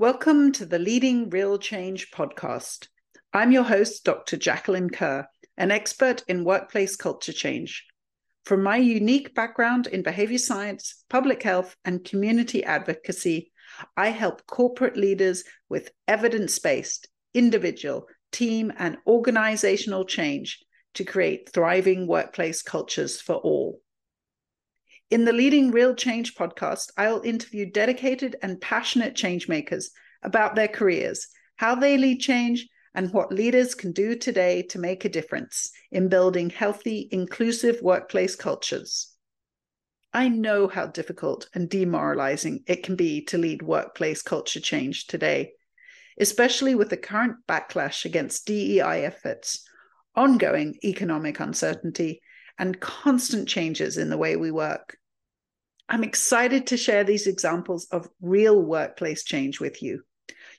Welcome to the Leading Real Change podcast. I'm your host, Dr. Jacqueline Kerr, an expert in workplace culture change. From my unique background in behavior science, public health, and community advocacy, I help corporate leaders with evidence based, individual, team, and organizational change to create thriving workplace cultures for all. In the Leading Real Change podcast, I'll interview dedicated and passionate changemakers about their careers, how they lead change, and what leaders can do today to make a difference in building healthy, inclusive workplace cultures. I know how difficult and demoralizing it can be to lead workplace culture change today, especially with the current backlash against DEI efforts, ongoing economic uncertainty, and constant changes in the way we work. I'm excited to share these examples of real workplace change with you.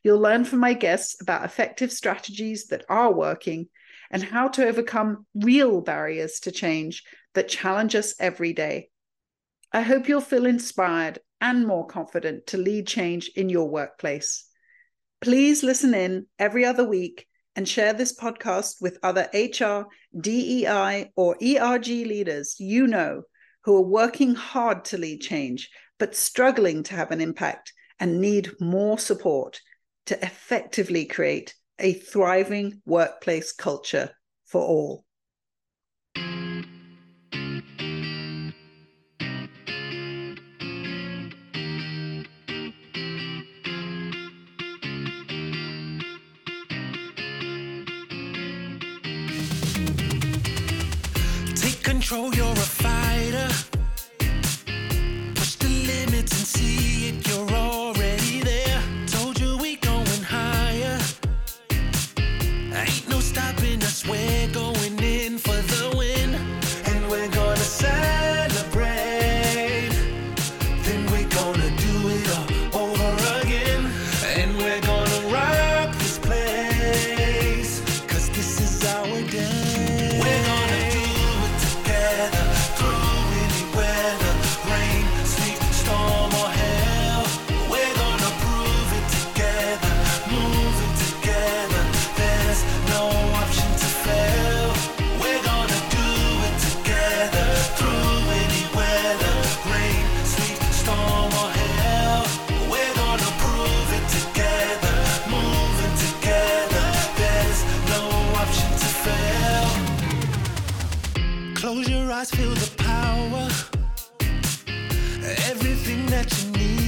You'll learn from my guests about effective strategies that are working and how to overcome real barriers to change that challenge us every day. I hope you'll feel inspired and more confident to lead change in your workplace. Please listen in every other week and share this podcast with other HR, DEI, or ERG leaders you know who are working hard to lead change, but struggling to have an impact and need more support to effectively create a thriving workplace culture for all. Take control, Close your eyes, feel the power. Everything that you need.